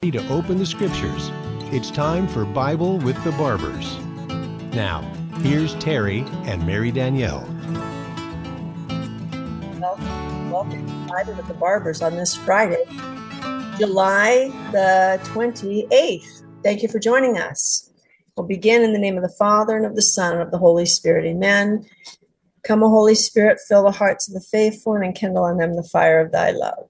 to open the scriptures. It's time for Bible with the Barbers. Now, here's Terry and Mary Danielle. Welcome, welcome to Bible with the Barbers on this Friday, July the 28th. Thank you for joining us. We'll begin in the name of the Father and of the Son and of the Holy Spirit. Amen. Come, O Holy Spirit, fill the hearts of the faithful and enkindle on them the fire of thy love.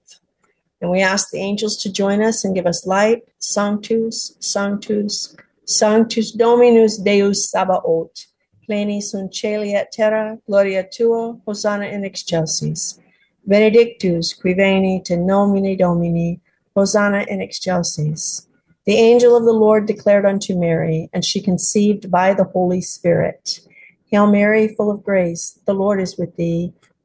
And we ask the angels to join us and give us light. Sanctus, Sanctus, Sanctus Dominus Deus Sabaoth. Pleni sunt celi et terra, gloria tua, Hosanna in excelsis. Benedictus qui veni te nomine Domini, Hosanna in excelsis. The angel of the Lord declared unto Mary, and she conceived by the Holy Spirit. Hail Mary, full of grace, the Lord is with thee.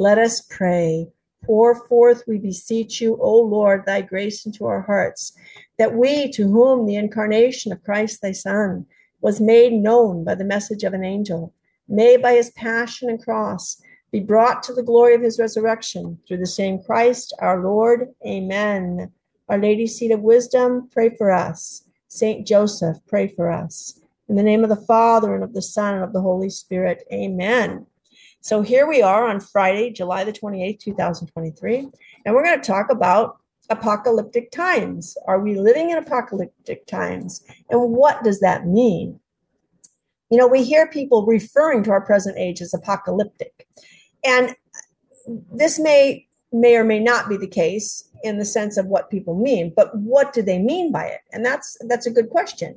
Let us pray. Pour forth, we beseech you, O Lord, thy grace into our hearts, that we, to whom the incarnation of Christ thy Son was made known by the message of an angel, may by his passion and cross be brought to the glory of his resurrection through the same Christ our Lord. Amen. Our Lady, seat of wisdom, pray for us. Saint Joseph, pray for us. In the name of the Father and of the Son and of the Holy Spirit. Amen. So here we are on Friday, July the 28th, 2023, and we're going to talk about apocalyptic times. Are we living in apocalyptic times? And what does that mean? You know, we hear people referring to our present age as apocalyptic. And this may may or may not be the case in the sense of what people mean, but what do they mean by it? And that's that's a good question.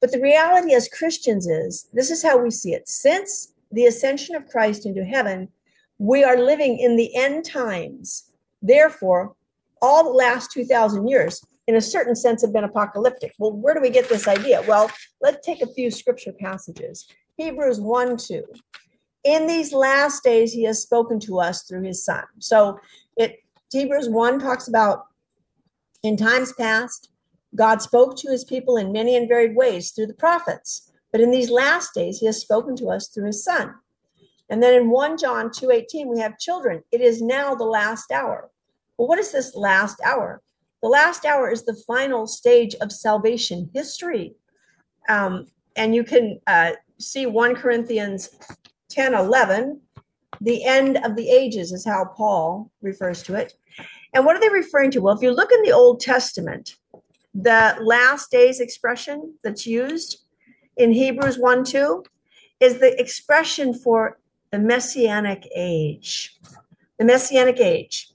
But the reality as Christians is this is how we see it. Since the ascension of Christ into heaven, we are living in the end times. Therefore, all the last 2,000 years, in a certain sense, have been apocalyptic. Well, where do we get this idea? Well, let's take a few scripture passages. Hebrews 1 2. In these last days, he has spoken to us through his son. So it Hebrews 1 talks about in times past, God spoke to his people in many and varied ways through the prophets. But in these last days, he has spoken to us through his son. And then in 1 John 2:18, we have children. It is now the last hour. Well, what is this last hour? The last hour is the final stage of salvation history. Um, and you can uh, see 1 Corinthians 10 11, the end of the ages is how Paul refers to it. And what are they referring to? Well, if you look in the Old Testament, the last days expression that's used in Hebrews 1 2 is the expression for the messianic age. The messianic age.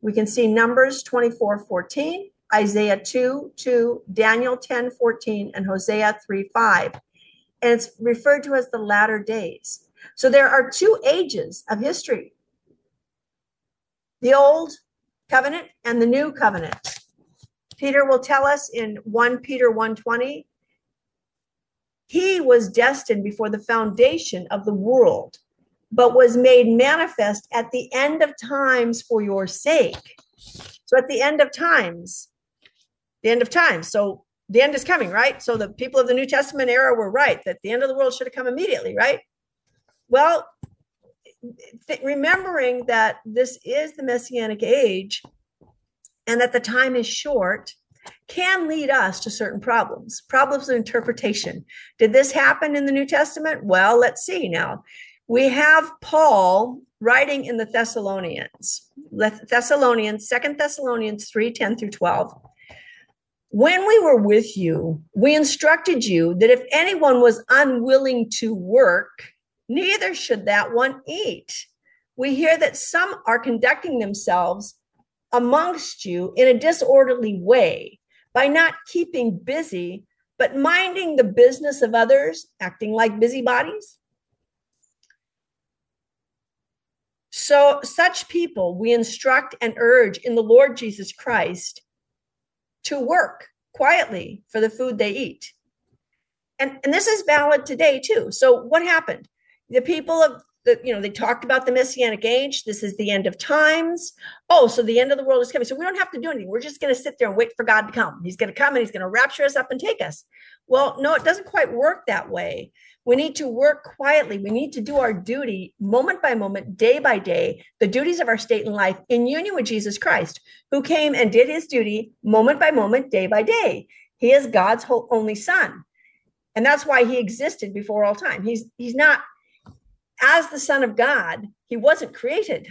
We can see Numbers 24 14, Isaiah 2 2, Daniel 10 14, and Hosea 3 5. And it's referred to as the latter days. So there are two ages of history the old covenant and the new covenant. Peter will tell us in 1 Peter 120 he was destined before the foundation of the world, but was made manifest at the end of times for your sake. So, at the end of times, the end of times. So, the end is coming, right? So, the people of the New Testament era were right that the end of the world should have come immediately, right? Well, th- remembering that this is the messianic age and that the time is short can lead us to certain problems, problems of interpretation. Did this happen in the New Testament? Well, let's see now. We have Paul writing in the Thessalonians, Thessalonians, Second Thessalonians 3 10 through 12. when we were with you, we instructed you that if anyone was unwilling to work, neither should that one eat. We hear that some are conducting themselves amongst you in a disorderly way by not keeping busy, but minding the business of others, acting like busybodies. So, such people we instruct and urge in the Lord Jesus Christ to work quietly for the food they eat. And, and this is valid today too. So, what happened? The people of you know, they talked about the messianic age. This is the end of times. Oh, so the end of the world is coming. So we don't have to do anything. We're just going to sit there and wait for God to come. He's going to come and he's going to rapture us up and take us. Well, no, it doesn't quite work that way. We need to work quietly. We need to do our duty moment by moment, day by day, the duties of our state and life in union with Jesus Christ, who came and did his duty moment by moment, day by day. He is God's only son. And that's why he existed before all time. He's he's not as the son of God, he wasn't created.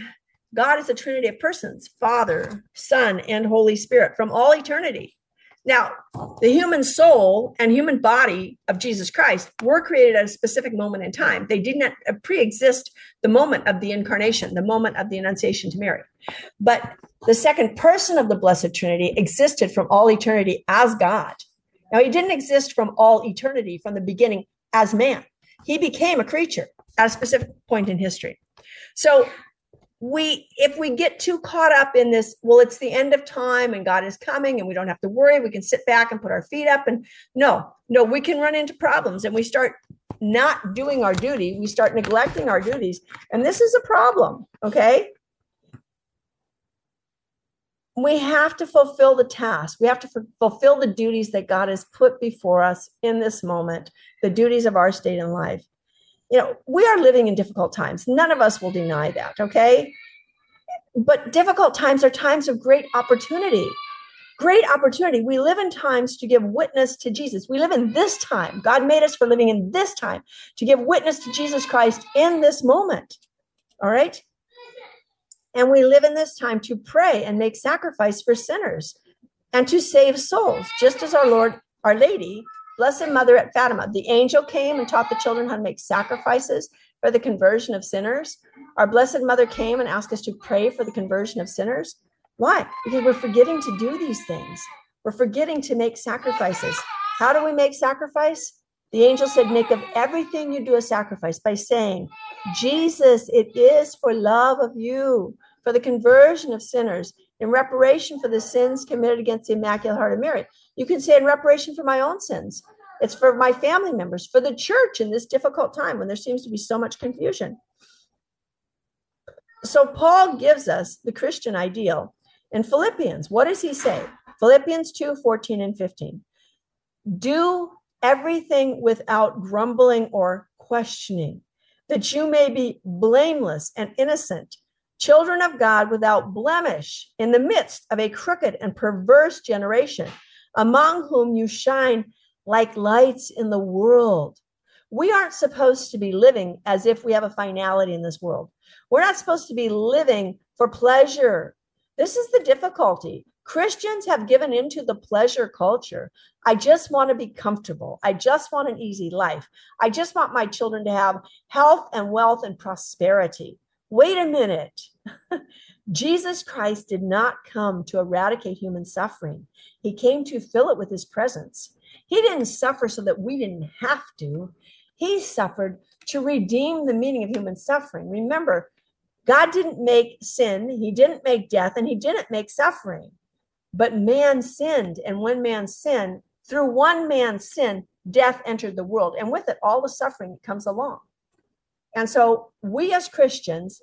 God is a trinity of persons, Father, Son, and Holy Spirit from all eternity. Now, the human soul and human body of Jesus Christ were created at a specific moment in time. They did not pre exist the moment of the incarnation, the moment of the Annunciation to Mary. But the second person of the Blessed Trinity existed from all eternity as God. Now, he didn't exist from all eternity from the beginning as man, he became a creature at a specific point in history. So we if we get too caught up in this well it's the end of time and god is coming and we don't have to worry we can sit back and put our feet up and no no we can run into problems and we start not doing our duty. We start neglecting our duties. And this is a problem okay? We have to fulfill the task. We have to fulfill the duties that god has put before us in this moment the duties of our state in life you know, we are living in difficult times. None of us will deny that, okay? But difficult times are times of great opportunity. Great opportunity. We live in times to give witness to Jesus. We live in this time. God made us for living in this time to give witness to Jesus Christ in this moment. All right? And we live in this time to pray and make sacrifice for sinners and to save souls, just as our Lord, our Lady, Blessed Mother at Fatima, the angel came and taught the children how to make sacrifices for the conversion of sinners. Our Blessed Mother came and asked us to pray for the conversion of sinners. Why? Because we're forgetting to do these things. We're forgetting to make sacrifices. How do we make sacrifice? The angel said, Make of everything you do a sacrifice by saying, Jesus, it is for love of you, for the conversion of sinners, in reparation for the sins committed against the Immaculate Heart of Mary. You can say in reparation for my own sins. It's for my family members, for the church in this difficult time when there seems to be so much confusion. So, Paul gives us the Christian ideal in Philippians. What does he say? Philippians 2 14 and 15. Do everything without grumbling or questioning, that you may be blameless and innocent, children of God without blemish in the midst of a crooked and perverse generation among whom you shine like lights in the world. We aren't supposed to be living as if we have a finality in this world. We're not supposed to be living for pleasure. This is the difficulty. Christians have given into the pleasure culture. I just want to be comfortable. I just want an easy life. I just want my children to have health and wealth and prosperity. Wait a minute. Jesus Christ did not come to eradicate human suffering. He came to fill it with his presence. He didn't suffer so that we didn't have to. He suffered to redeem the meaning of human suffering. Remember, God didn't make sin, He didn't make death, and He didn't make suffering. But man sinned. And when man sinned, through one man's sin, death entered the world. And with it, all the suffering comes along. And so we as Christians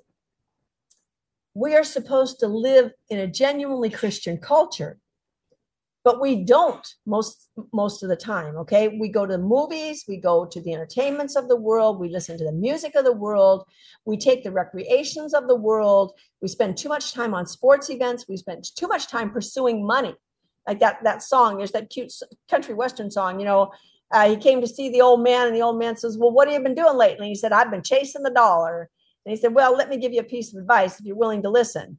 we are supposed to live in a genuinely Christian culture, but we don't most most of the time. Okay, we go to the movies, we go to the entertainments of the world, we listen to the music of the world, we take the recreations of the world. We spend too much time on sports events. We spend too much time pursuing money, like that that song. There's that cute country western song, you know. Uh, he came to see the old man, and the old man says, "Well, what have you been doing lately?" And he said, "I've been chasing the dollar." And he said, Well, let me give you a piece of advice if you're willing to listen.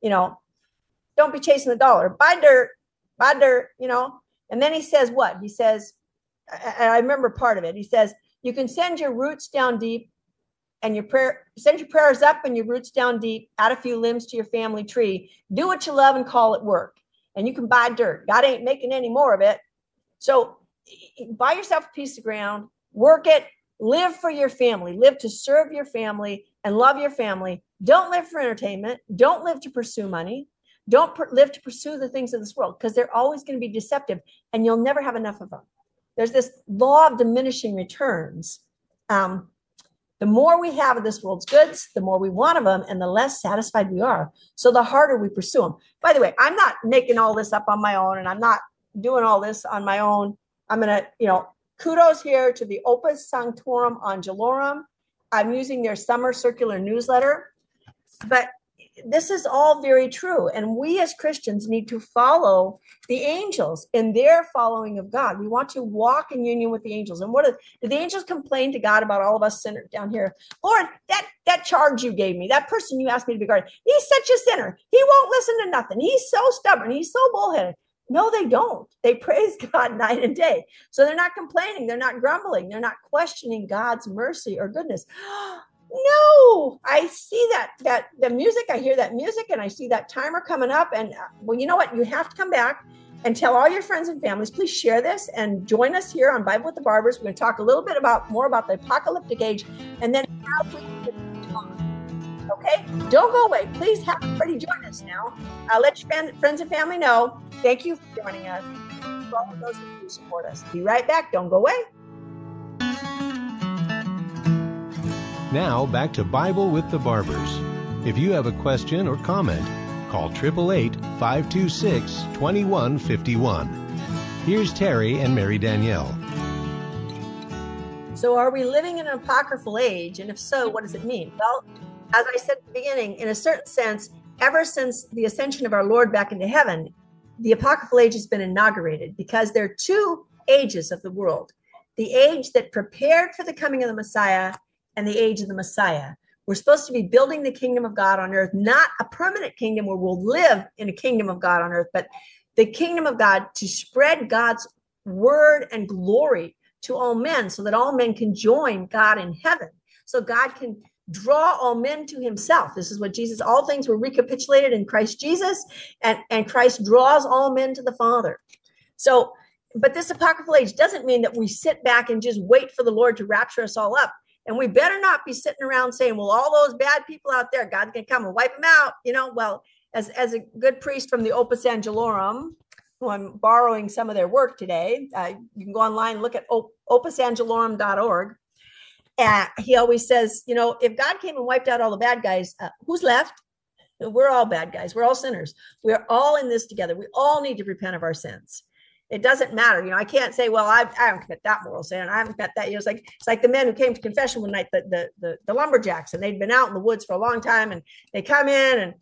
You know, don't be chasing the dollar. Buy dirt, buy dirt, you know. And then he says what? He says, I, I remember part of it. He says, you can send your roots down deep and your prayer send your prayers up and your roots down deep add a few limbs to your family tree do what you love and call it work and you can buy dirt god ain't making any more of it so buy yourself a piece of ground work it live for your family live to serve your family and love your family don't live for entertainment don't live to pursue money don't per- live to pursue the things of this world because they're always going to be deceptive and you'll never have enough of them there's this law of diminishing returns um, the more we have of this world's goods, the more we want of them, and the less satisfied we are. So the harder we pursue them. By the way, I'm not making all this up on my own, and I'm not doing all this on my own. I'm going to, you know, kudos here to the Opus Sanctorum Angelorum. I'm using their summer circular newsletter. But this is all very true. And we as Christians need to follow the angels in their following of God. We want to walk in union with the angels. And what are, did the angels complain to God about all of us sinners down here? Lord, that that charge you gave me, that person you asked me to be guarded, he's such a sinner. He won't listen to nothing. He's so stubborn. He's so bullheaded. No, they don't. They praise God night and day. So they're not complaining. They're not grumbling. They're not questioning God's mercy or goodness no i see that that the music i hear that music and i see that timer coming up and uh, well you know what you have to come back and tell all your friends and families please share this and join us here on bible with the barbers we're going to talk a little bit about more about the apocalyptic age and then how we okay don't go away please have everybody join us now i'll let your friends and family know thank you for joining us for all of those who support us be right back don't go away Now back to Bible with the Barbers. If you have a question or comment, call 888 526 2151. Here's Terry and Mary Danielle. So, are we living in an apocryphal age? And if so, what does it mean? Well, as I said at the beginning, in a certain sense, ever since the ascension of our Lord back into heaven, the apocryphal age has been inaugurated because there are two ages of the world the age that prepared for the coming of the Messiah and the age of the Messiah. We're supposed to be building the kingdom of God on earth, not a permanent kingdom where we'll live in a kingdom of God on earth, but the kingdom of God to spread God's word and glory to all men so that all men can join God in heaven. So God can draw all men to himself. This is what Jesus, all things were recapitulated in Christ Jesus, and, and Christ draws all men to the Father. So, but this apocryphal age doesn't mean that we sit back and just wait for the Lord to rapture us all up. And we better not be sitting around saying, well, all those bad people out there, God's going to come and wipe them out. You know, well, as, as a good priest from the Opus Angelorum, who I'm borrowing some of their work today, uh, you can go online, look at op- opusangelorum.org. He always says, you know, if God came and wiped out all the bad guys, uh, who's left? We're all bad guys. We're all sinners. We're all in this together. We all need to repent of our sins it doesn't matter. You know, I can't say, well, I, I haven't commit that mortal sin. I haven't commit that. You know, it's like it's like the men who came to confession one night, the, the the the lumberjacks, and they'd been out in the woods for a long time, and they come in and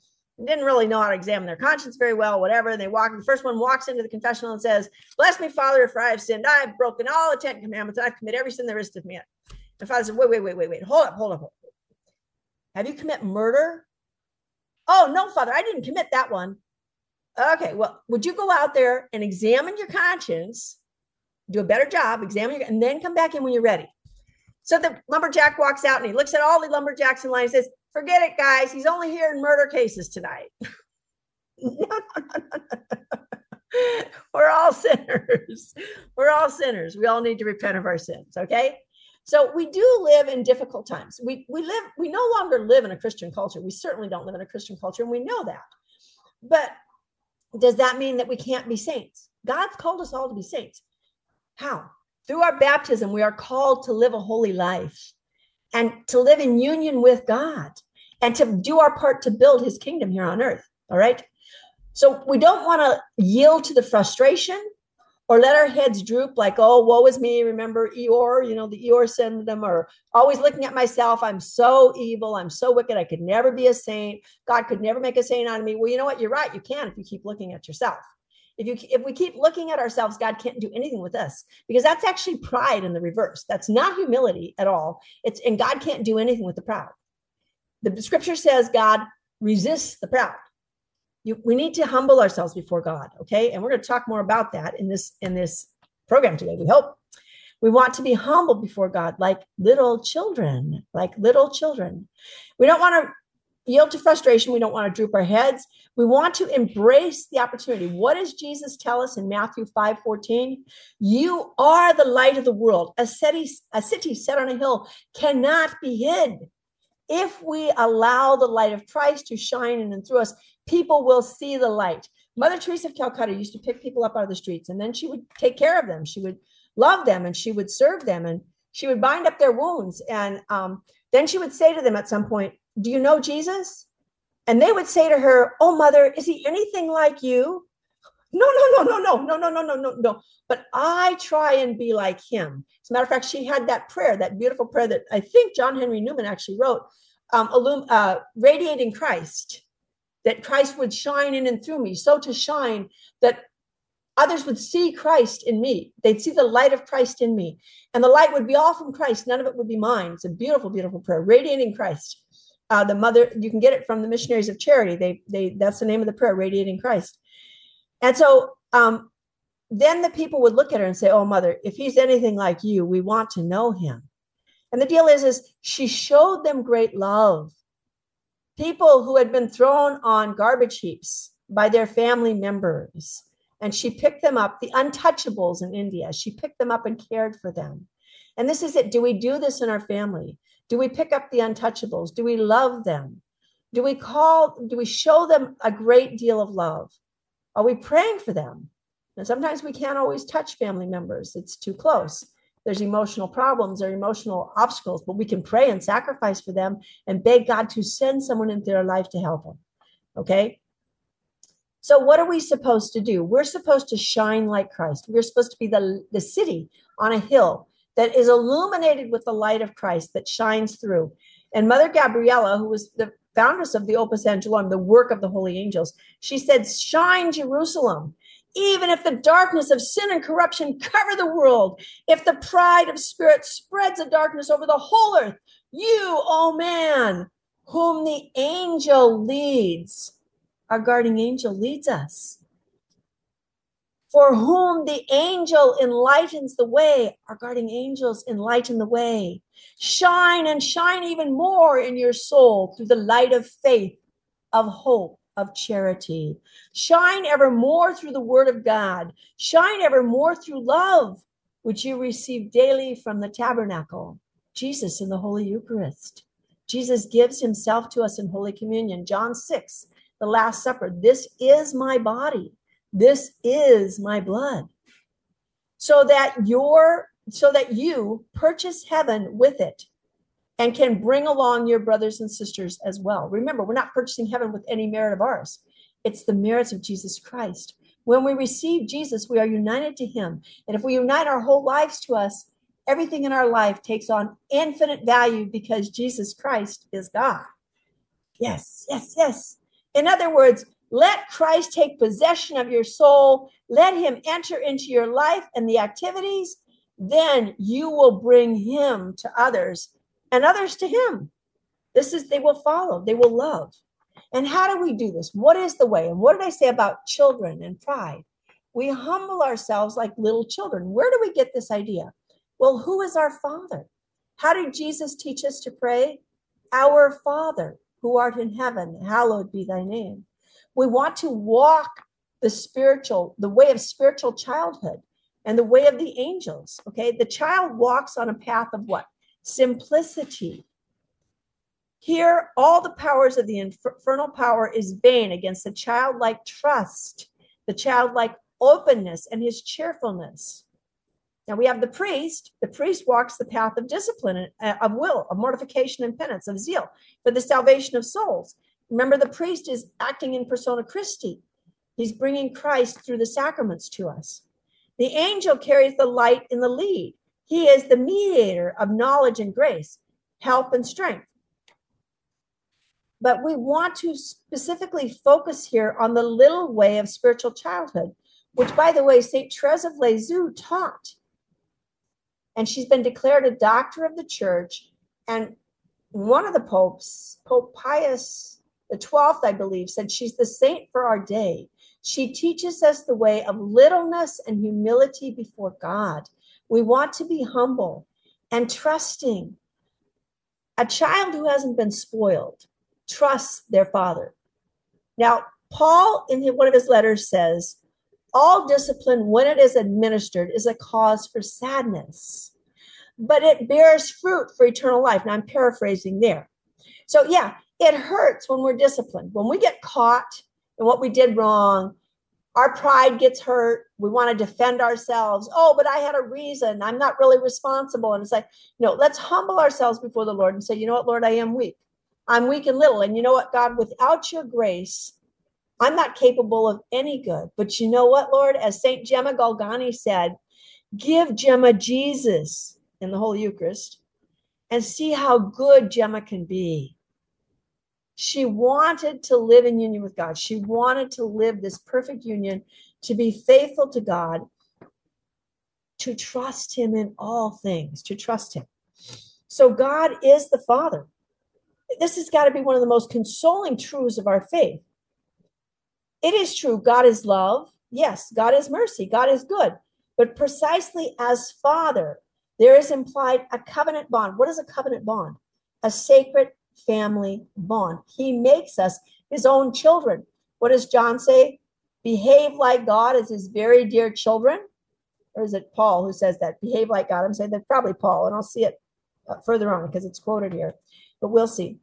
didn't really know how to examine their conscience very well, whatever. And they walk, the first one walks into the confessional and says, Bless me, Father, for I have sinned. I have broken all the Ten Commandments. I've committed every sin there is to me. The father said, Wait, wait, wait, wait, wait. Hold up, hold up. Hold up. Have you commit murder? Oh, no, Father, I didn't commit that one. Okay, well, would you go out there and examine your conscience, do a better job, examine your, and then come back in when you're ready? So the lumberjack walks out and he looks at all the lumberjacks in line and says, Forget it, guys. He's only here in murder cases tonight. We're all sinners. We're all sinners. We all need to repent of our sins. Okay. So we do live in difficult times. We we live, we no longer live in a Christian culture. We certainly don't live in a Christian culture, and we know that. But does that mean that we can't be saints? God's called us all to be saints. How? Through our baptism, we are called to live a holy life and to live in union with God and to do our part to build his kingdom here on earth. All right. So we don't want to yield to the frustration or let our heads droop like, oh, woe is me. Remember Eeyore, you know, the Eeyore syndrome, or always looking at myself. I'm so evil. I'm so wicked. I could never be a saint. God could never make a saint out of me. Well, you know what? You're right. You can if you keep looking at yourself. If you if we keep looking at ourselves, God can't do anything with us because that's actually pride in the reverse. That's not humility at all. It's and God can't do anything with the proud. The scripture says God resists the proud you, we need to humble ourselves before God, okay? And we're going to talk more about that in this in this program today. We hope we want to be humble before God like little children, like little children. We don't want to yield to frustration. We don't want to droop our heads. We want to embrace the opportunity. What does Jesus tell us in Matthew 5 14? You are the light of the world. A city, a city set on a hill cannot be hid. If we allow the light of Christ to shine in and through us, people will see the light. Mother Teresa of Calcutta used to pick people up out of the streets and then she would take care of them. She would love them and she would serve them and she would bind up their wounds. And um, then she would say to them at some point, Do you know Jesus? And they would say to her, Oh, mother, is he anything like you? No, no, no, no, no, no, no, no, no, no. But I try and be like him. As a matter of fact, she had that prayer, that beautiful prayer that I think John Henry Newman actually wrote, um, illum- uh, radiating Christ, that Christ would shine in and through me, so to shine that others would see Christ in me. They'd see the light of Christ in me. And the light would be all from Christ. None of it would be mine. It's a beautiful, beautiful prayer, radiating Christ. Uh, the mother, you can get it from the missionaries of charity. They, they, that's the name of the prayer, radiating Christ. And so um, then the people would look at her and say, Oh, mother, if he's anything like you, we want to know him. And the deal is, is she showed them great love. People who had been thrown on garbage heaps by their family members. And she picked them up, the untouchables in India. She picked them up and cared for them. And this is it. Do we do this in our family? Do we pick up the untouchables? Do we love them? Do we call, do we show them a great deal of love? Are we praying for them? And sometimes we can't always touch family members, it's too close. There's emotional problems or emotional obstacles, but we can pray and sacrifice for them and beg God to send someone into their life to help them. Okay. So, what are we supposed to do? We're supposed to shine like Christ. We're supposed to be the, the city on a hill that is illuminated with the light of Christ that shines through. And Mother Gabriella, who was the foundress of the Opus Angelorum, the work of the holy angels, she said, Shine, Jerusalem. Even if the darkness of sin and corruption cover the world, if the pride of spirit spreads a darkness over the whole earth, you, oh man, whom the angel leads, our guarding angel leads us for whom the angel enlightens the way. Our guarding angels enlighten the way. Shine and shine even more in your soul through the light of faith, of hope, of charity. Shine ever more through the word of God. Shine ever more through love, which you receive daily from the tabernacle. Jesus in the Holy Eucharist. Jesus gives himself to us in Holy Communion. John 6, the Last Supper. This is my body this is my blood. So that your so that you purchase heaven with it and can bring along your brothers and sisters as well. Remember, we're not purchasing heaven with any merit of ours. It's the merits of Jesus Christ. When we receive Jesus, we are united to him. And if we unite our whole lives to us, everything in our life takes on infinite value because Jesus Christ is God. Yes, yes, yes. In other words, let Christ take possession of your soul. Let him enter into your life and the activities. Then you will bring him to others and others to him. This is, they will follow, they will love. And how do we do this? What is the way? And what did I say about children and pride? We humble ourselves like little children. Where do we get this idea? Well, who is our Father? How did Jesus teach us to pray? Our Father, who art in heaven, hallowed be thy name. We want to walk the spiritual, the way of spiritual childhood and the way of the angels. Okay. The child walks on a path of what? Simplicity. Here, all the powers of the infernal power is vain against the childlike trust, the childlike openness, and his cheerfulness. Now we have the priest. The priest walks the path of discipline, uh, of will, of mortification and penance, of zeal for the salvation of souls. Remember, the priest is acting in persona Christi. He's bringing Christ through the sacraments to us. The angel carries the light in the lead. He is the mediator of knowledge and grace, help and strength. But we want to specifically focus here on the little way of spiritual childhood, which, by the way, St. Therese of Lisieux taught. And she's been declared a doctor of the church. And one of the popes, Pope Pius the 12th, I believe, said she's the saint for our day. She teaches us the way of littleness and humility before God. We want to be humble and trusting. A child who hasn't been spoiled trusts their father. Now, Paul, in one of his letters, says, All discipline, when it is administered, is a cause for sadness, but it bears fruit for eternal life. Now, I'm paraphrasing there. So, yeah, it hurts when we're disciplined. When we get caught in what we did wrong, our pride gets hurt. We want to defend ourselves. Oh, but I had a reason. I'm not really responsible. And it's like, no, let's humble ourselves before the Lord and say, you know what, Lord, I am weak. I'm weak and little. And you know what, God, without your grace, I'm not capable of any good. But you know what, Lord? As St. Gemma Galgani said, give Gemma Jesus in the Holy Eucharist and see how good Gemma can be. She wanted to live in union with God. She wanted to live this perfect union, to be faithful to God, to trust Him in all things, to trust Him. So God is the Father. This has got to be one of the most consoling truths of our faith. It is true, God is love. Yes, God is mercy. God is good. But precisely as Father, there is implied a covenant bond. What is a covenant bond? A sacred family bond. He makes us his own children. What does John say? Behave like God as his very dear children. Or is it Paul who says that? Behave like God. I'm saying that probably Paul, and I'll see it uh, further on because it's quoted here, but we'll see.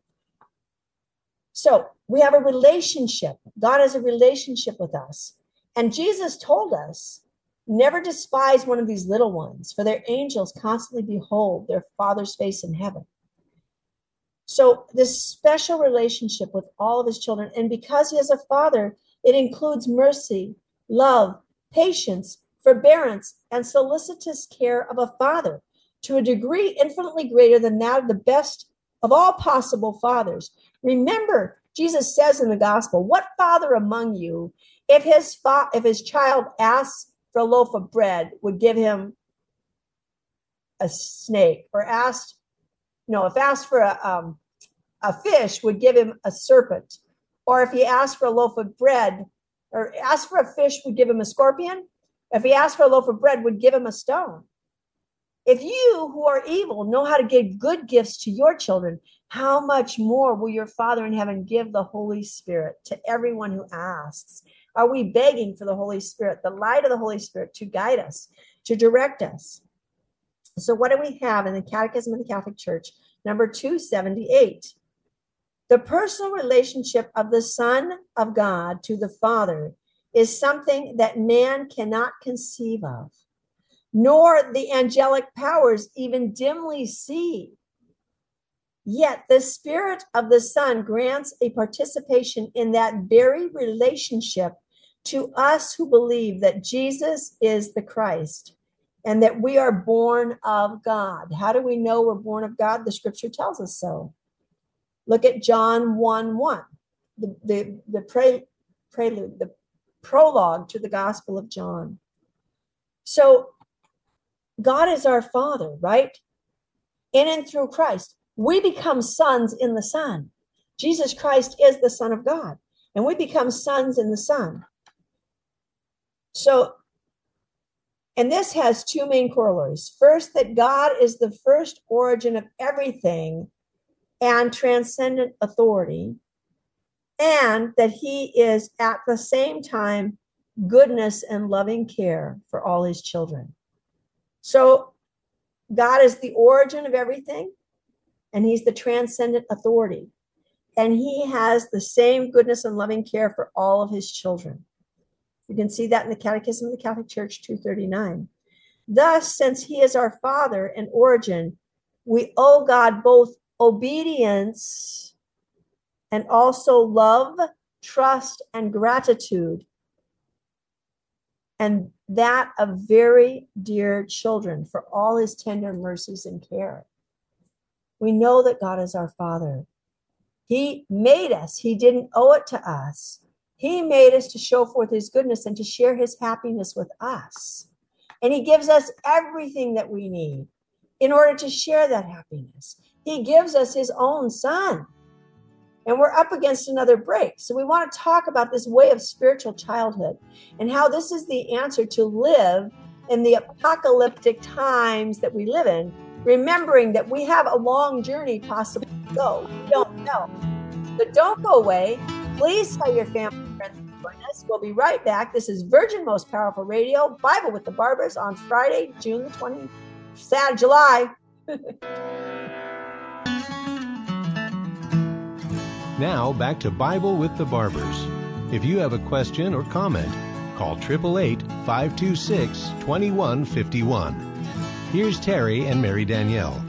So we have a relationship. God has a relationship with us. And Jesus told us never despise one of these little ones, for their angels constantly behold their Father's face in heaven. So, this special relationship with all of his children, and because he is a father, it includes mercy, love, patience, forbearance, and solicitous care of a father to a degree infinitely greater than that of the best of all possible fathers. Remember, Jesus says in the gospel, what father among you, if his fa- if his child asks for a loaf of bread, would give him a snake, or asked, no, if asked for a um, a fish would give him a serpent. Or if he asked for a loaf of bread, or asked for a fish, would give him a scorpion. If he asked for a loaf of bread, would give him a stone. If you who are evil know how to give good gifts to your children, how much more will your Father in heaven give the Holy Spirit to everyone who asks? Are we begging for the Holy Spirit, the light of the Holy Spirit, to guide us, to direct us? So, what do we have in the Catechism of the Catholic Church, number 278? The personal relationship of the Son of God to the Father is something that man cannot conceive of, nor the angelic powers even dimly see. Yet the Spirit of the Son grants a participation in that very relationship to us who believe that Jesus is the Christ and that we are born of God. How do we know we're born of God? The scripture tells us so. Look at John 1 1, the, the, the pre, prelude, the prologue to the Gospel of John. So, God is our Father, right? In and through Christ, we become sons in the Son. Jesus Christ is the Son of God, and we become sons in the Son. So, and this has two main corollaries. First, that God is the first origin of everything and transcendent authority, and that he is at the same time goodness and loving care for all his children. So, God is the origin of everything, and he's the transcendent authority. And he has the same goodness and loving care for all of his children. You can see that in the Catechism of the Catholic Church 239. Thus, since he is our Father and origin, we owe God both obedience, and also love, trust, and gratitude. And that of very dear children for all his tender mercies and care. We know that God is our Father. He made us, He didn't owe it to us. He made us to show forth His goodness and to share His happiness with us. And He gives us everything that we need in order to share that happiness. He gives us his own son. and we're up against another break. So we want to talk about this way of spiritual childhood and how this is the answer to live in the apocalyptic times that we live in, remembering that we have a long journey possibly to go. We don't know. But don't go away. Please tell your family friends to join us. We'll be right back. This is Virgin Most Powerful Radio, Bible with the Barbers on Friday, June the 20th, sad July. Now back to Bible with the Barbers. If you have a question or comment, call 888 526 2151. Here's Terry and Mary Danielle.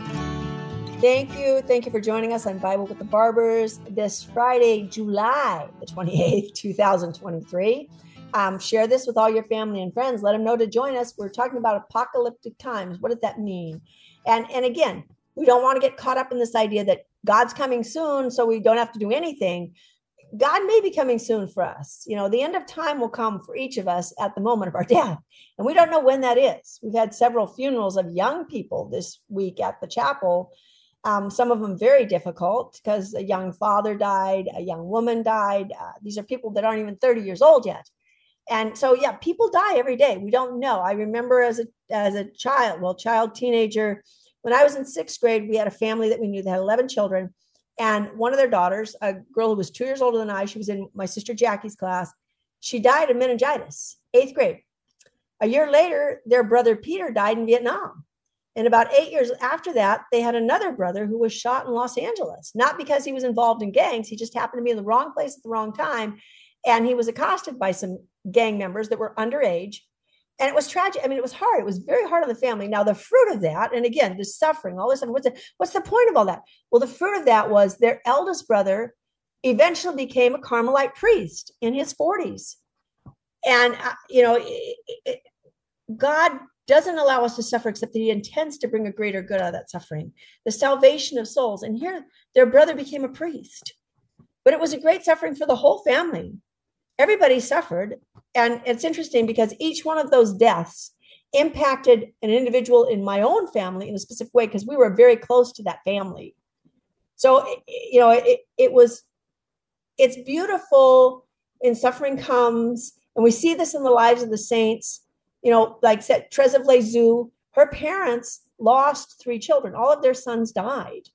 Thank you. Thank you for joining us on Bible with the Barbers this Friday, July the 28th, 2023. Um, share this with all your family and friends. Let them know to join us. We're talking about apocalyptic times. What does that mean? And and again, we don't want to get caught up in this idea that God's coming soon, so we don't have to do anything. God may be coming soon for us. You know, the end of time will come for each of us at the moment of our death. And we don't know when that is. We've had several funerals of young people this week at the chapel. Um, some of them very difficult because a young father died, a young woman died. Uh, these are people that aren't even 30 years old yet. And so, yeah, people die every day. We don't know. I remember as a as a child, well, child, teenager, when I was in sixth grade, we had a family that we knew that had 11 children. And one of their daughters, a girl who was two years older than I, she was in my sister Jackie's class, she died of meningitis, eighth grade. A year later, their brother Peter died in Vietnam. And about eight years after that, they had another brother who was shot in Los Angeles, not because he was involved in gangs. He just happened to be in the wrong place at the wrong time. And he was accosted by some gang members that were underage and it was tragic. I mean, it was hard. It was very hard on the family. Now, the fruit of that, and again, the suffering, all this, what's the, what's the point of all that? Well, the fruit of that was their eldest brother eventually became a Carmelite priest in his 40s. And, uh, you know, it, it, God doesn't allow us to suffer except that he intends to bring a greater good out of that suffering, the salvation of souls. And here, their brother became a priest. But it was a great suffering for the whole family everybody suffered. And it's interesting because each one of those deaths impacted an individual in my own family in a specific way because we were very close to that family. So, you know, it, it was, it's beautiful and suffering comes. And we see this in the lives of the saints. You know, like said, Therese of Lisieux, her parents lost three children. All of their sons died.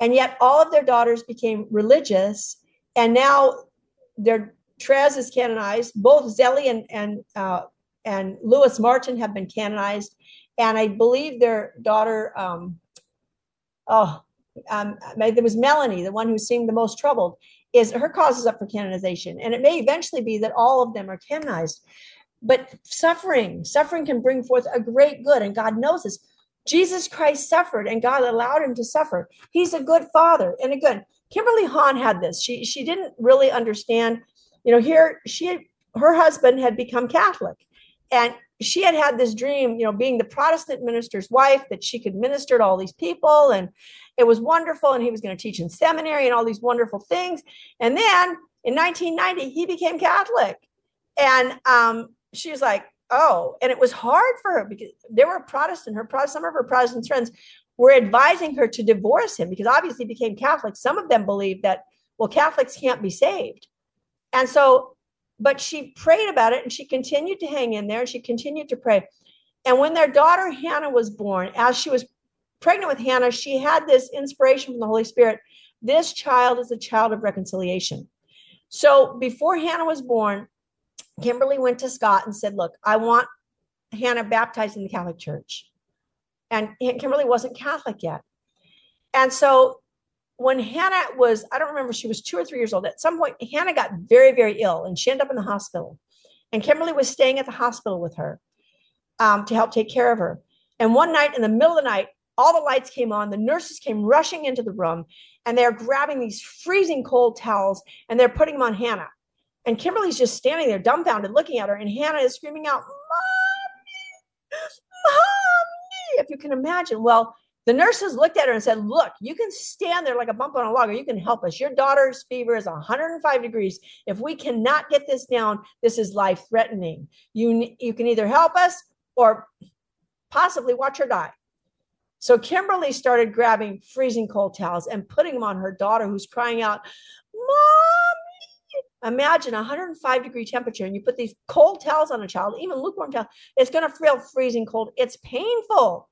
And yet all of their daughters became religious. And now they're Therese is canonized. Both Zélie and and uh, and Louis Martin have been canonized, and I believe their daughter. Um, oh, um, there was Melanie, the one who seemed the most troubled. Is her cause is up for canonization, and it may eventually be that all of them are canonized. But suffering, suffering can bring forth a great good, and God knows this. Jesus Christ suffered, and God allowed him to suffer. He's a good father, and again, Kimberly Hahn had this. She she didn't really understand you know, here she had, her husband had become Catholic and she had had this dream, you know, being the Protestant minister's wife, that she could minister to all these people. And it was wonderful. And he was going to teach in seminary and all these wonderful things. And then in 1990, he became Catholic. And um, she was like, oh, and it was hard for her because they were Protestant. Her some of her Protestant friends were advising her to divorce him because obviously he became Catholic. Some of them believed that, well, Catholics can't be saved. And so, but she prayed about it and she continued to hang in there and she continued to pray. And when their daughter Hannah was born, as she was pregnant with Hannah, she had this inspiration from the Holy Spirit. This child is a child of reconciliation. So before Hannah was born, Kimberly went to Scott and said, Look, I want Hannah baptized in the Catholic Church. And Kimberly wasn't Catholic yet. And so when Hannah was, I don't remember, she was two or three years old. At some point, Hannah got very, very ill and she ended up in the hospital. And Kimberly was staying at the hospital with her um, to help take care of her. And one night in the middle of the night, all the lights came on. The nurses came rushing into the room and they're grabbing these freezing cold towels and they're putting them on Hannah. And Kimberly's just standing there dumbfounded looking at her. And Hannah is screaming out, Mommy, Mommy, if you can imagine. Well, the nurses looked at her and said, Look, you can stand there like a bump on a log, or you can help us. Your daughter's fever is 105 degrees. If we cannot get this down, this is life threatening. You, you can either help us or possibly watch her die. So Kimberly started grabbing freezing cold towels and putting them on her daughter who's crying out, Mommy! Imagine 105 degree temperature and you put these cold towels on a child, even lukewarm towel, it's going to feel freezing cold. It's painful.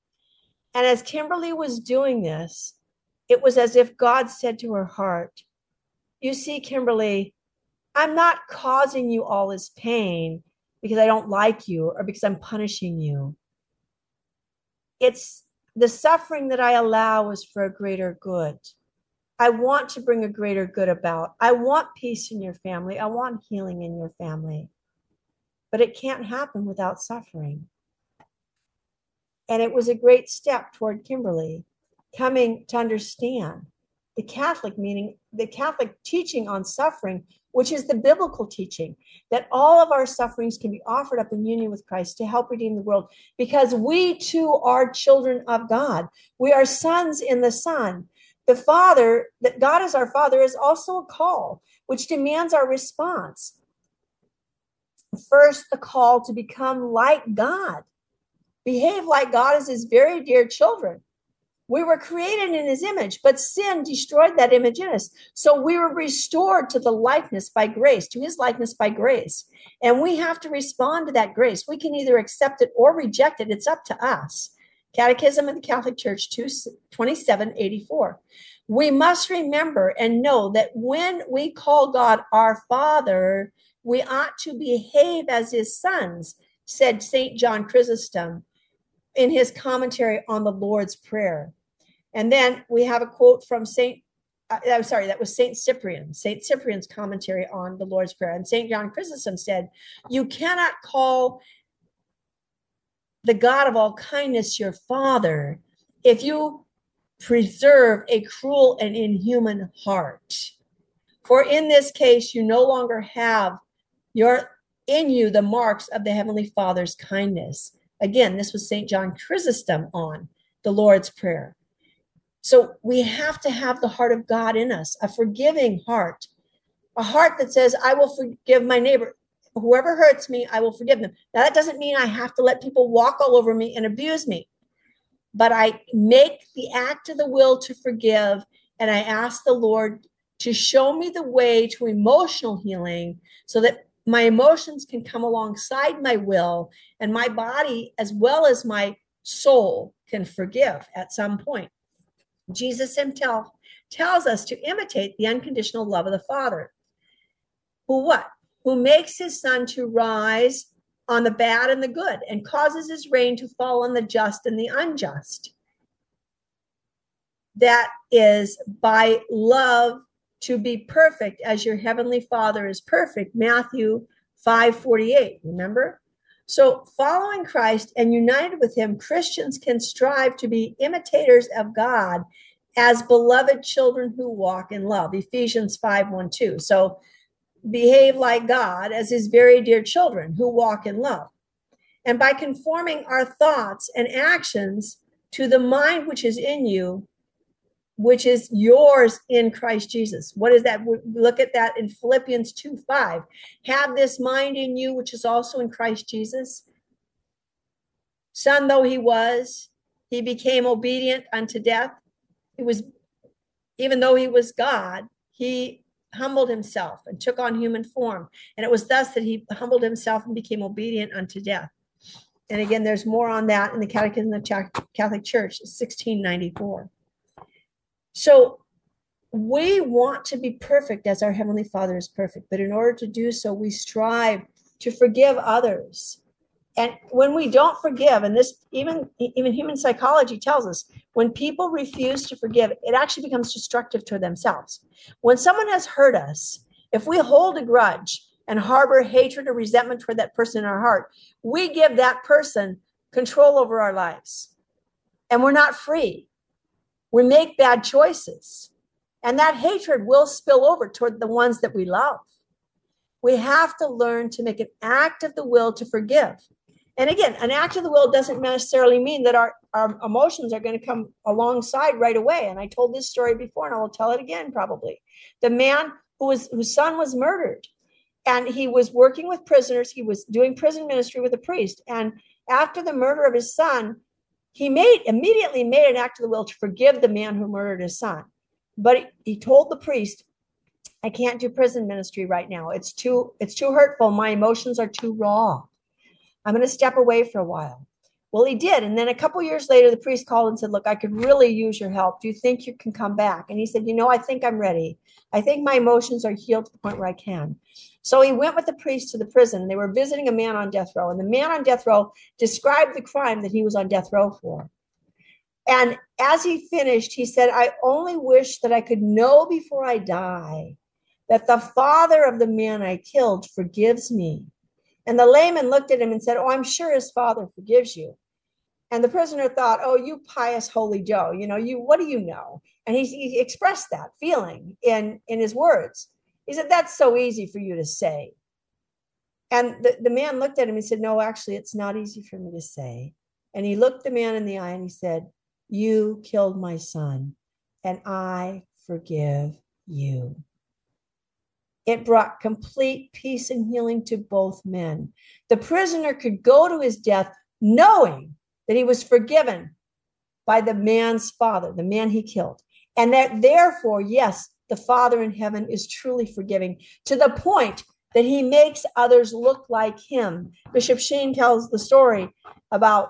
And as Kimberly was doing this, it was as if God said to her heart, You see, Kimberly, I'm not causing you all this pain because I don't like you or because I'm punishing you. It's the suffering that I allow is for a greater good. I want to bring a greater good about. I want peace in your family. I want healing in your family. But it can't happen without suffering. And it was a great step toward Kimberly coming to understand the Catholic meaning, the Catholic teaching on suffering which is the biblical teaching that all of our sufferings can be offered up in union with Christ to help redeem the world because we too are children of God. We are sons in the Son. The Father, that God is our Father, is also a call which demands our response. First, the call to become like God, behave like God as his very dear children. We were created in his image, but sin destroyed that image in us. So we were restored to the likeness by grace, to his likeness by grace. And we have to respond to that grace. We can either accept it or reject it. It's up to us. Catechism of the Catholic Church 2784. We must remember and know that when we call God our Father, we ought to behave as his sons, said St. John Chrysostom in his commentary on the Lord's Prayer. And then we have a quote from Saint. Uh, I'm sorry, that was Saint Cyprian. Saint Cyprian's commentary on the Lord's Prayer, and Saint John Chrysostom said, "You cannot call the God of all kindness your Father if you preserve a cruel and inhuman heart. For in this case, you no longer have your in you the marks of the Heavenly Father's kindness." Again, this was Saint John Chrysostom on the Lord's Prayer. So we have to have the heart of God in us, a forgiving heart, a heart that says, I will forgive my neighbor. Whoever hurts me, I will forgive them. Now, that doesn't mean I have to let people walk all over me and abuse me, but I make the act of the will to forgive and I ask the Lord to show me the way to emotional healing so that my emotions can come alongside my will and my body as well as my soul can forgive at some point. Jesus himself tells us to imitate the unconditional love of the Father. Who what? Who makes his sun to rise on the bad and the good and causes his rain to fall on the just and the unjust. That is by love to be perfect as your heavenly Father is perfect. Matthew 5:48. Remember? So, following Christ and united with him, Christians can strive to be imitators of God as beloved children who walk in love. Ephesians 5 1 2. So, behave like God as his very dear children who walk in love. And by conforming our thoughts and actions to the mind which is in you, which is yours in Christ Jesus. What is that? Look at that in Philippians 2 5. Have this mind in you, which is also in Christ Jesus. Son though he was, he became obedient unto death. He was, even though he was God, he humbled himself and took on human form. And it was thus that he humbled himself and became obedient unto death. And again, there's more on that in the Catechism of the Catholic Church, 1694. So we want to be perfect as our Heavenly Father is perfect, but in order to do so, we strive to forgive others. And when we don't forgive, and this even even human psychology tells us, when people refuse to forgive, it actually becomes destructive to themselves. When someone has hurt us, if we hold a grudge and harbor hatred or resentment toward that person in our heart, we give that person control over our lives. And we're not free we make bad choices. And that hatred will spill over toward the ones that we love. We have to learn to make an act of the will to forgive. And again, an act of the will doesn't necessarily mean that our, our emotions are going to come alongside right away. And I told this story before, and I will tell it again probably. The man who was whose son was murdered, and he was working with prisoners. He was doing prison ministry with a priest. And after the murder of his son, he made immediately made an act of the will to forgive the man who murdered his son. But he told the priest, I can't do prison ministry right now. It's too it's too hurtful. My emotions are too raw. I'm going to step away for a while. Well, he did. And then a couple years later, the priest called and said, Look, I could really use your help. Do you think you can come back? And he said, You know, I think I'm ready. I think my emotions are healed to the point where I can. So he went with the priest to the prison. They were visiting a man on death row. And the man on death row described the crime that he was on death row for. And as he finished, he said, I only wish that I could know before I die that the father of the man I killed forgives me. And the layman looked at him and said, Oh, I'm sure his father forgives you. And the prisoner thought, Oh, you pious holy Joe, you know, you what do you know? And he, he expressed that feeling in, in his words. He said, That's so easy for you to say. And the, the man looked at him and said, No, actually, it's not easy for me to say. And he looked the man in the eye and he said, You killed my son, and I forgive you. It brought complete peace and healing to both men. The prisoner could go to his death knowing that he was forgiven by the man's father, the man he killed. And that therefore, yes, the Father in heaven is truly forgiving to the point that he makes others look like him. Bishop Sheen tells the story about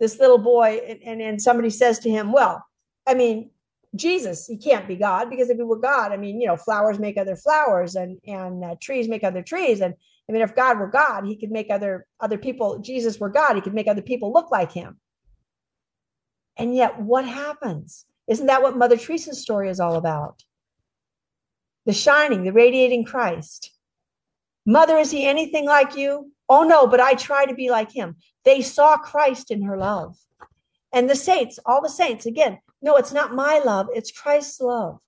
this little boy, and, and, and somebody says to him, Well, I mean, Jesus, he can't be God because if he were God, I mean, you know, flowers make other flowers and and uh, trees make other trees. And I mean, if God were God, he could make other other people. Jesus were God, he could make other people look like him. And yet, what happens? Isn't that what Mother Teresa's story is all about? The shining, the radiating Christ. Mother, is he anything like you? Oh no, but I try to be like him. They saw Christ in her love. And the saints, all the saints, again, no, it's not my love, it's Christ's love.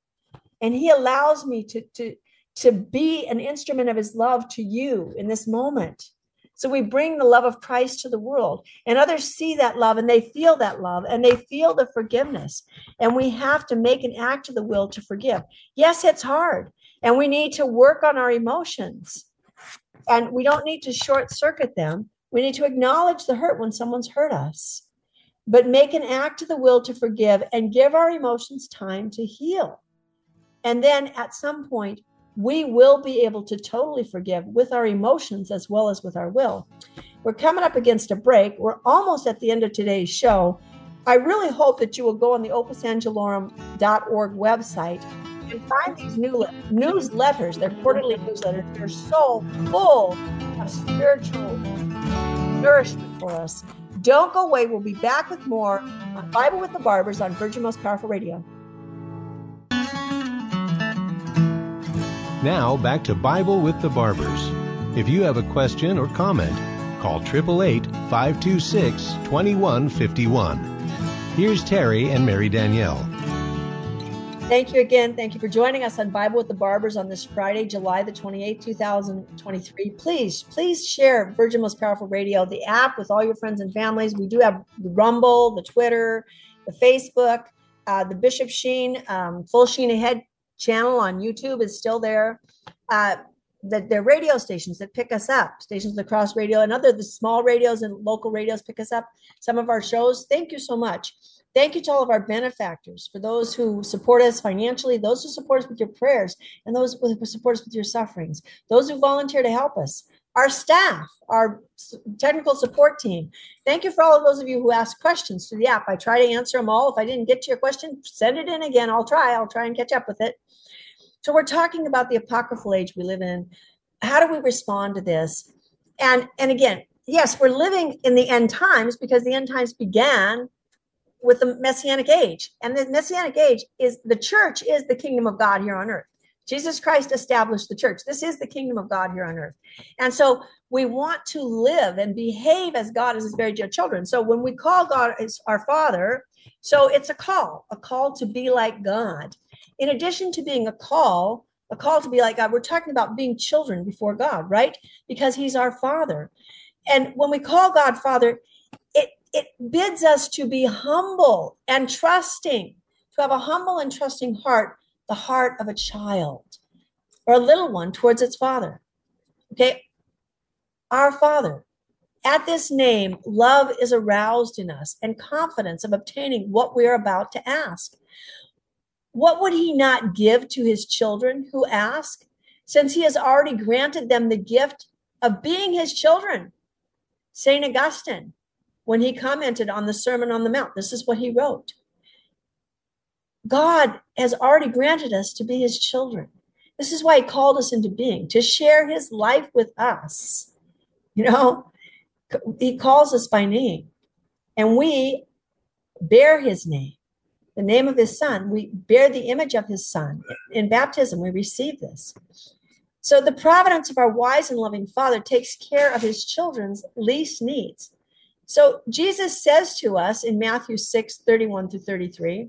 And he allows me to, to, to be an instrument of his love to you in this moment. So we bring the love of Christ to the world, and others see that love and they feel that love and they feel the forgiveness. And we have to make an act of the will to forgive. Yes, it's hard, and we need to work on our emotions. And we don't need to short circuit them. We need to acknowledge the hurt when someone's hurt us but make an act of the will to forgive and give our emotions time to heal. And then at some point, we will be able to totally forgive with our emotions as well as with our will. We're coming up against a break. We're almost at the end of today's show. I really hope that you will go on the opusangelorum.org website and find these new newsletters. They're quarterly newsletters. They're so full of spiritual nourishment for us. Don't go away. We'll be back with more on Bible with the Barbers on Virgin Most Powerful Radio. Now back to Bible with the Barbers. If you have a question or comment, call 888 526 2151. Here's Terry and Mary Danielle. Thank you again. Thank you for joining us on Bible with the Barbers on this Friday, July the 28th, 2023. Please, please share Virgin Most Powerful Radio, the app with all your friends and families. We do have the Rumble, the Twitter, the Facebook, uh, the Bishop Sheen, um, Full Sheen Ahead channel on YouTube is still there. Uh, the, the radio stations that pick us up, stations across radio and other the small radios and local radios pick us up. Some of our shows. Thank you so much. Thank you to all of our benefactors, for those who support us financially, those who support us with your prayers, and those who support us with your sufferings, those who volunteer to help us, our staff, our technical support team. Thank you for all of those of you who ask questions through the app. I try to answer them all. If I didn't get to your question, send it in again. I'll try. I'll try and catch up with it. So we're talking about the apocryphal age we live in. How do we respond to this? And and again, yes, we're living in the end times because the end times began with the messianic age. And the messianic age is the church is the kingdom of God here on earth. Jesus Christ established the church. This is the kingdom of God here on earth. And so we want to live and behave as God as his very dear children. So when we call God as our father, so it's a call, a call to be like God. In addition to being a call, a call to be like God, we're talking about being children before God, right? Because he's our father. And when we call God father, it it bids us to be humble and trusting, to have a humble and trusting heart, the heart of a child or a little one towards its father. Okay. Our Father. At this name, love is aroused in us and confidence of obtaining what we are about to ask. What would he not give to his children who ask, since he has already granted them the gift of being his children? St. Augustine, when he commented on the Sermon on the Mount, this is what he wrote God has already granted us to be his children. This is why he called us into being, to share his life with us. You know, he calls us by name, and we bear his name, the name of his son. We bear the image of his son. In baptism, we receive this. So the providence of our wise and loving Father takes care of his children's least needs. So Jesus says to us in Matthew 6 31 through 33,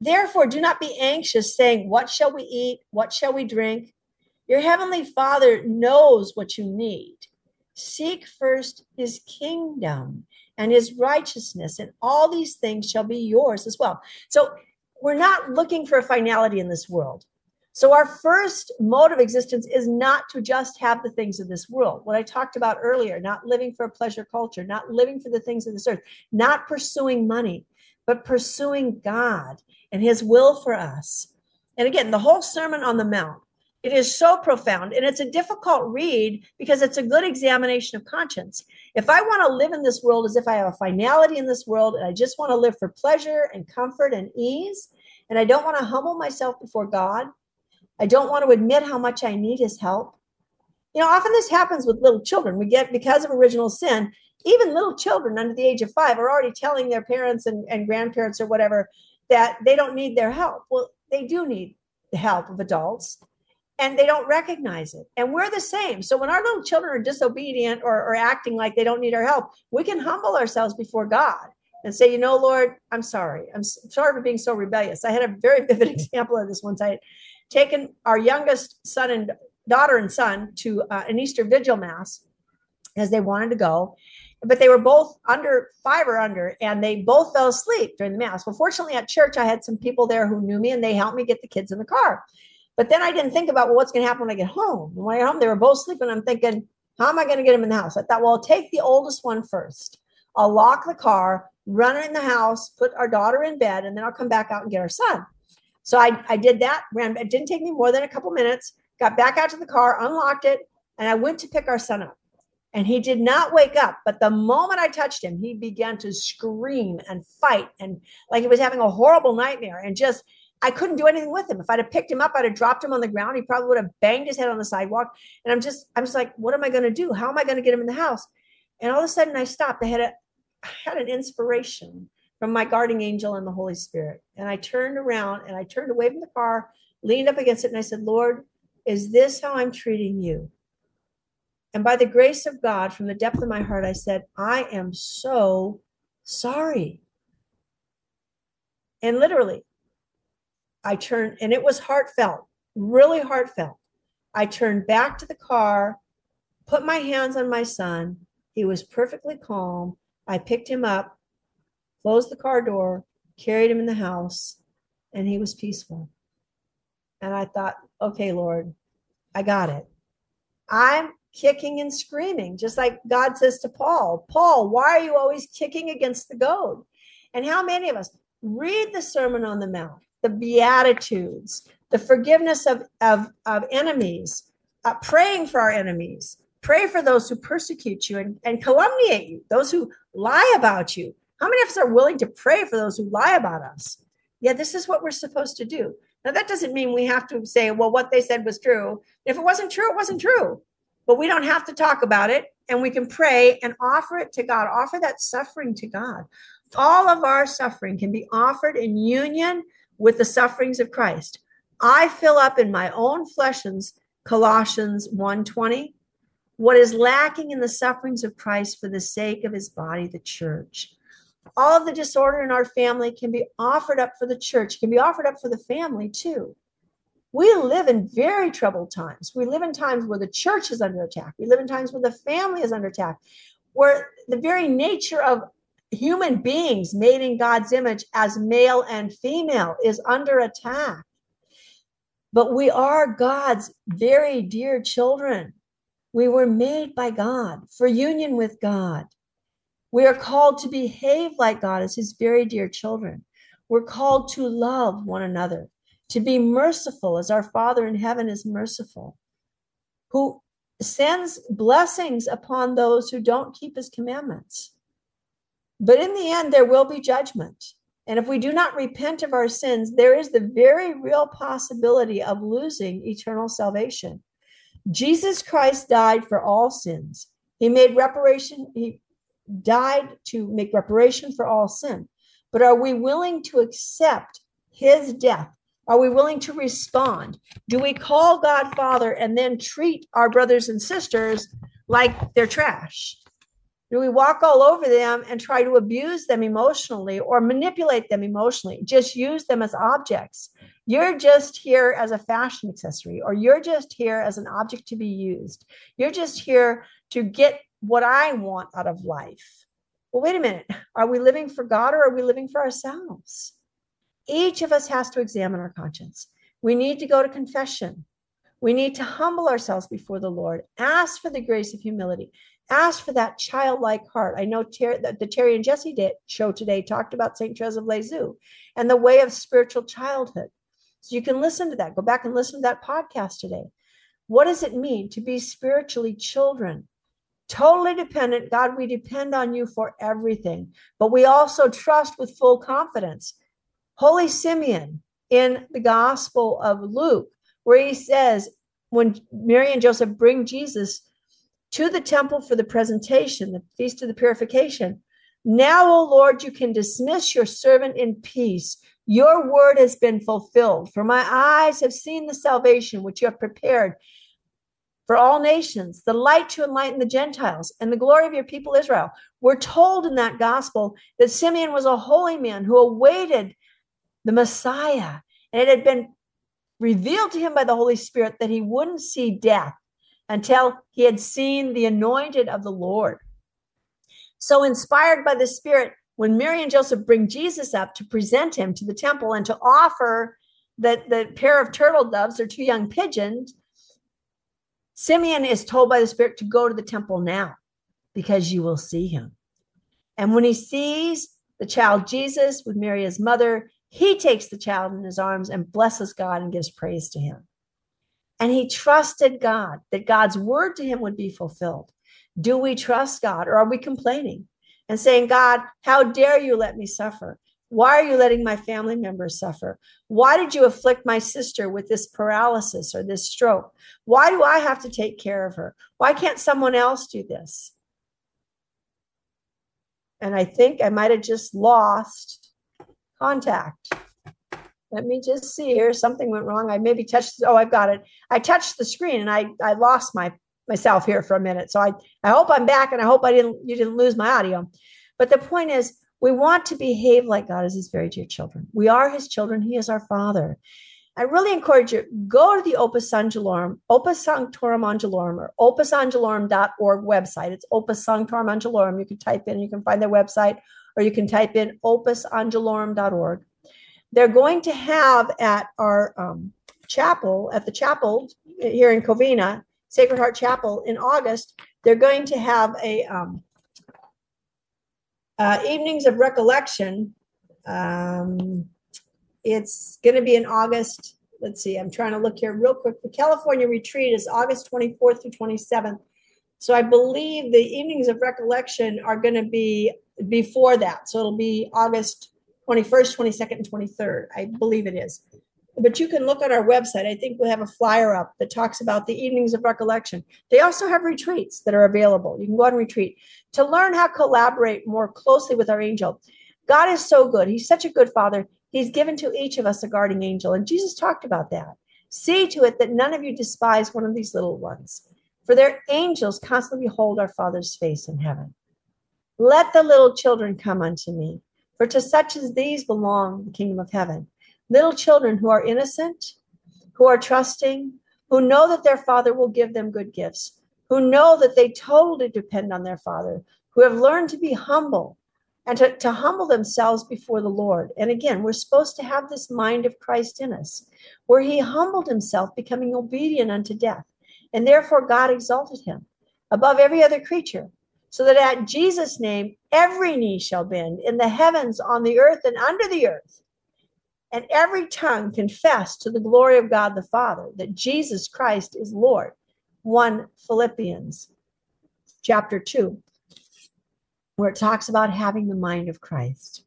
Therefore, do not be anxious, saying, What shall we eat? What shall we drink? Your heavenly Father knows what you need. Seek first his kingdom and his righteousness, and all these things shall be yours as well. So, we're not looking for a finality in this world. So, our first mode of existence is not to just have the things of this world. What I talked about earlier, not living for a pleasure culture, not living for the things of this earth, not pursuing money, but pursuing God and his will for us. And again, the whole Sermon on the Mount, it is so profound and it's a difficult read because it's a good examination of conscience. If I want to live in this world as if I have a finality in this world and I just want to live for pleasure and comfort and ease, and I don't want to humble myself before God, I don't want to admit how much I need his help. You know, often this happens with little children. We get, because of original sin, even little children under the age of five are already telling their parents and, and grandparents or whatever that they don't need their help. Well, they do need the help of adults and they don't recognize it. And we're the same. So when our little children are disobedient or, or acting like they don't need our help, we can humble ourselves before God and say, you know, Lord, I'm sorry. I'm sorry for being so rebellious. I had a very vivid example of this once. I had taken our youngest son and daughter and son to uh, an Easter Vigil Mass as they wanted to go but they were both under five or under, and they both fell asleep during the mass. Well, fortunately, at church, I had some people there who knew me, and they helped me get the kids in the car. But then I didn't think about well, what's going to happen when I get home. When I get home, they were both sleeping. I'm thinking, how am I going to get them in the house? I thought, well, I'll take the oldest one first. I'll lock the car, run in the house, put our daughter in bed, and then I'll come back out and get our son. So I, I did that. Ran. It didn't take me more than a couple minutes. Got back out to the car, unlocked it, and I went to pick our son up and he did not wake up. But the moment I touched him, he began to scream and fight and like he was having a horrible nightmare and just I couldn't do anything with him. If I'd have picked him up, I'd have dropped him on the ground. He probably would have banged his head on the sidewalk. And I'm just, I'm just like, what am I going to do? How am I going to get him in the house? And all of a sudden I stopped. I had a, I had an inspiration from my guarding angel and the Holy Spirit. And I turned around and I turned away from the car, leaned up against it, and I said, Lord, is this how I'm treating you? And by the grace of God, from the depth of my heart, I said, I am so sorry. And literally, I turned, and it was heartfelt, really heartfelt. I turned back to the car, put my hands on my son. He was perfectly calm. I picked him up, closed the car door, carried him in the house, and he was peaceful. And I thought, okay, Lord, I got it. I'm kicking and screaming, just like God says to Paul, Paul, why are you always kicking against the goad? And how many of us read the Sermon on the Mount, the Beatitudes, the forgiveness of, of, of enemies, uh, praying for our enemies, pray for those who persecute you and, and calumniate you, those who lie about you. How many of us are willing to pray for those who lie about us? Yeah, this is what we're supposed to do. Now, that doesn't mean we have to say, well, what they said was true. If it wasn't true, it wasn't true but we don't have to talk about it and we can pray and offer it to God, offer that suffering to God. All of our suffering can be offered in union with the sufferings of Christ. I fill up in my own fleshens Colossians 1:20 what is lacking in the sufferings of Christ for the sake of his body the church. All the disorder in our family can be offered up for the church, can be offered up for the family too. We live in very troubled times. We live in times where the church is under attack. We live in times where the family is under attack, where the very nature of human beings made in God's image as male and female is under attack. But we are God's very dear children. We were made by God for union with God. We are called to behave like God as his very dear children. We're called to love one another, to be merciful as our Father in heaven is merciful, who sends blessings upon those who don't keep his commandments. But in the end, there will be judgment. And if we do not repent of our sins, there is the very real possibility of losing eternal salvation. Jesus Christ died for all sins. He made reparation, he died to make reparation for all sin. But are we willing to accept his death? Are we willing to respond? Do we call God Father and then treat our brothers and sisters like they're trash? Do we walk all over them and try to abuse them emotionally or manipulate them emotionally? Just use them as objects. You're just here as a fashion accessory, or you're just here as an object to be used. You're just here to get what I want out of life. Well, wait a minute. Are we living for God or are we living for ourselves? Each of us has to examine our conscience. We need to go to confession. We need to humble ourselves before the Lord, ask for the grace of humility, ask for that childlike heart. I know Ter- the Terry and Jesse did, show today talked about St. Therese of Lisieux and the way of spiritual childhood. So you can listen to that. Go back and listen to that podcast today. What does it mean to be spiritually children? Totally dependent. God, we depend on you for everything, but we also trust with full confidence. Holy Simeon in the Gospel of Luke, where he says, when Mary and Joseph bring Jesus to the temple for the presentation, the feast of the purification. Now, O Lord, you can dismiss your servant in peace. Your word has been fulfilled. For my eyes have seen the salvation which you have prepared for all nations, the light to enlighten the Gentiles, and the glory of your people Israel. We're told in that gospel that Simeon was a holy man who awaited the Messiah, and it had been revealed to him by the Holy Spirit that he wouldn't see death until he had seen the anointed of the Lord. So, inspired by the Spirit, when Mary and Joseph bring Jesus up to present him to the temple and to offer the, the pair of turtle doves or two young pigeons, Simeon is told by the Spirit to go to the temple now because you will see him. And when he sees the child Jesus with Mary, his mother, he takes the child in his arms and blesses God and gives praise to him. And he trusted God that God's word to him would be fulfilled. Do we trust God or are we complaining and saying, God, how dare you let me suffer? Why are you letting my family members suffer? Why did you afflict my sister with this paralysis or this stroke? Why do I have to take care of her? Why can't someone else do this? And I think I might have just lost contact. Let me just see here. Something went wrong. I maybe touched. Oh, I've got it. I touched the screen and I I lost my myself here for a minute. So I I hope I'm back and I hope I didn't you didn't lose my audio. But the point is, we want to behave like God as His very dear children. We are His children. He is our Father. I really encourage you go to the Opus Angelorum, Opus Sanctorum Angelorum, or opusangelorum.org website. It's Opus Sanctorum Angelorum. You can type in, you can find their website, or you can type in opusangelorum.org they're going to have at our um, chapel, at the chapel here in Covina, Sacred Heart Chapel in August, they're going to have a um, uh, evenings of recollection. Um, it's going to be in August. Let's see, I'm trying to look here real quick. The California retreat is August 24th through 27th. So I believe the evenings of recollection are going to be before that. So it'll be August 21st, 22nd, and 23rd. I believe it is. But you can look on our website. I think we have a flyer up that talks about the evenings of recollection. They also have retreats that are available. You can go on retreat to learn how to collaborate more closely with our angel. God is so good. He's such a good father. He's given to each of us a guarding angel. And Jesus talked about that. See to it that none of you despise one of these little ones, for their angels constantly behold our Father's face in heaven. Let the little children come unto me for to such as these belong the kingdom of heaven. Little children who are innocent, who are trusting, who know that their father will give them good gifts, who know that they totally depend on their father, who have learned to be humble and to, to humble themselves before the Lord. And again, we're supposed to have this mind of Christ in us, where he humbled himself, becoming obedient unto death. And therefore, God exalted him above every other creature, so that at Jesus' name every knee shall bend in the heavens, on the earth, and under the earth, and every tongue confess to the glory of God the Father that Jesus Christ is Lord. 1 Philippians chapter 2, where it talks about having the mind of Christ.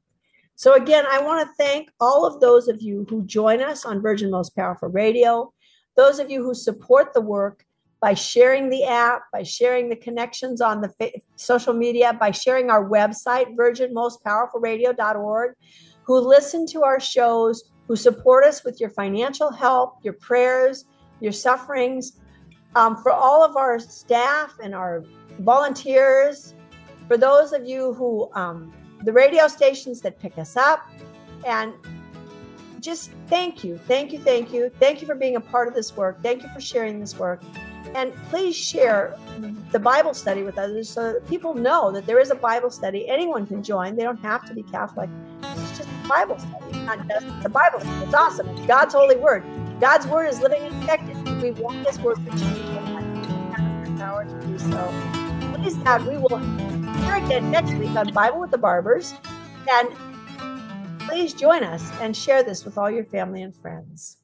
So, again, I want to thank all of those of you who join us on Virgin Most Powerful Radio, those of you who support the work by sharing the app, by sharing the connections on the fa- social media, by sharing our website, virginmostpowerfulradio.org, who listen to our shows, who support us with your financial help, your prayers, your sufferings, um, for all of our staff and our volunteers, for those of you who, um, the radio stations that pick us up, and just thank you, thank you, thank you. Thank you for being a part of this work. Thank you for sharing this work. And please share the Bible study with others so that people know that there is a Bible study. Anyone can join. They don't have to be Catholic. It's just a Bible study, it's not just the Bible study. It's awesome. It's God's holy word. God's word is living and effective. We want this word to change the power to do so. Please, God, we will hear again next week on Bible with the Barbers. And please join us and share this with all your family and friends.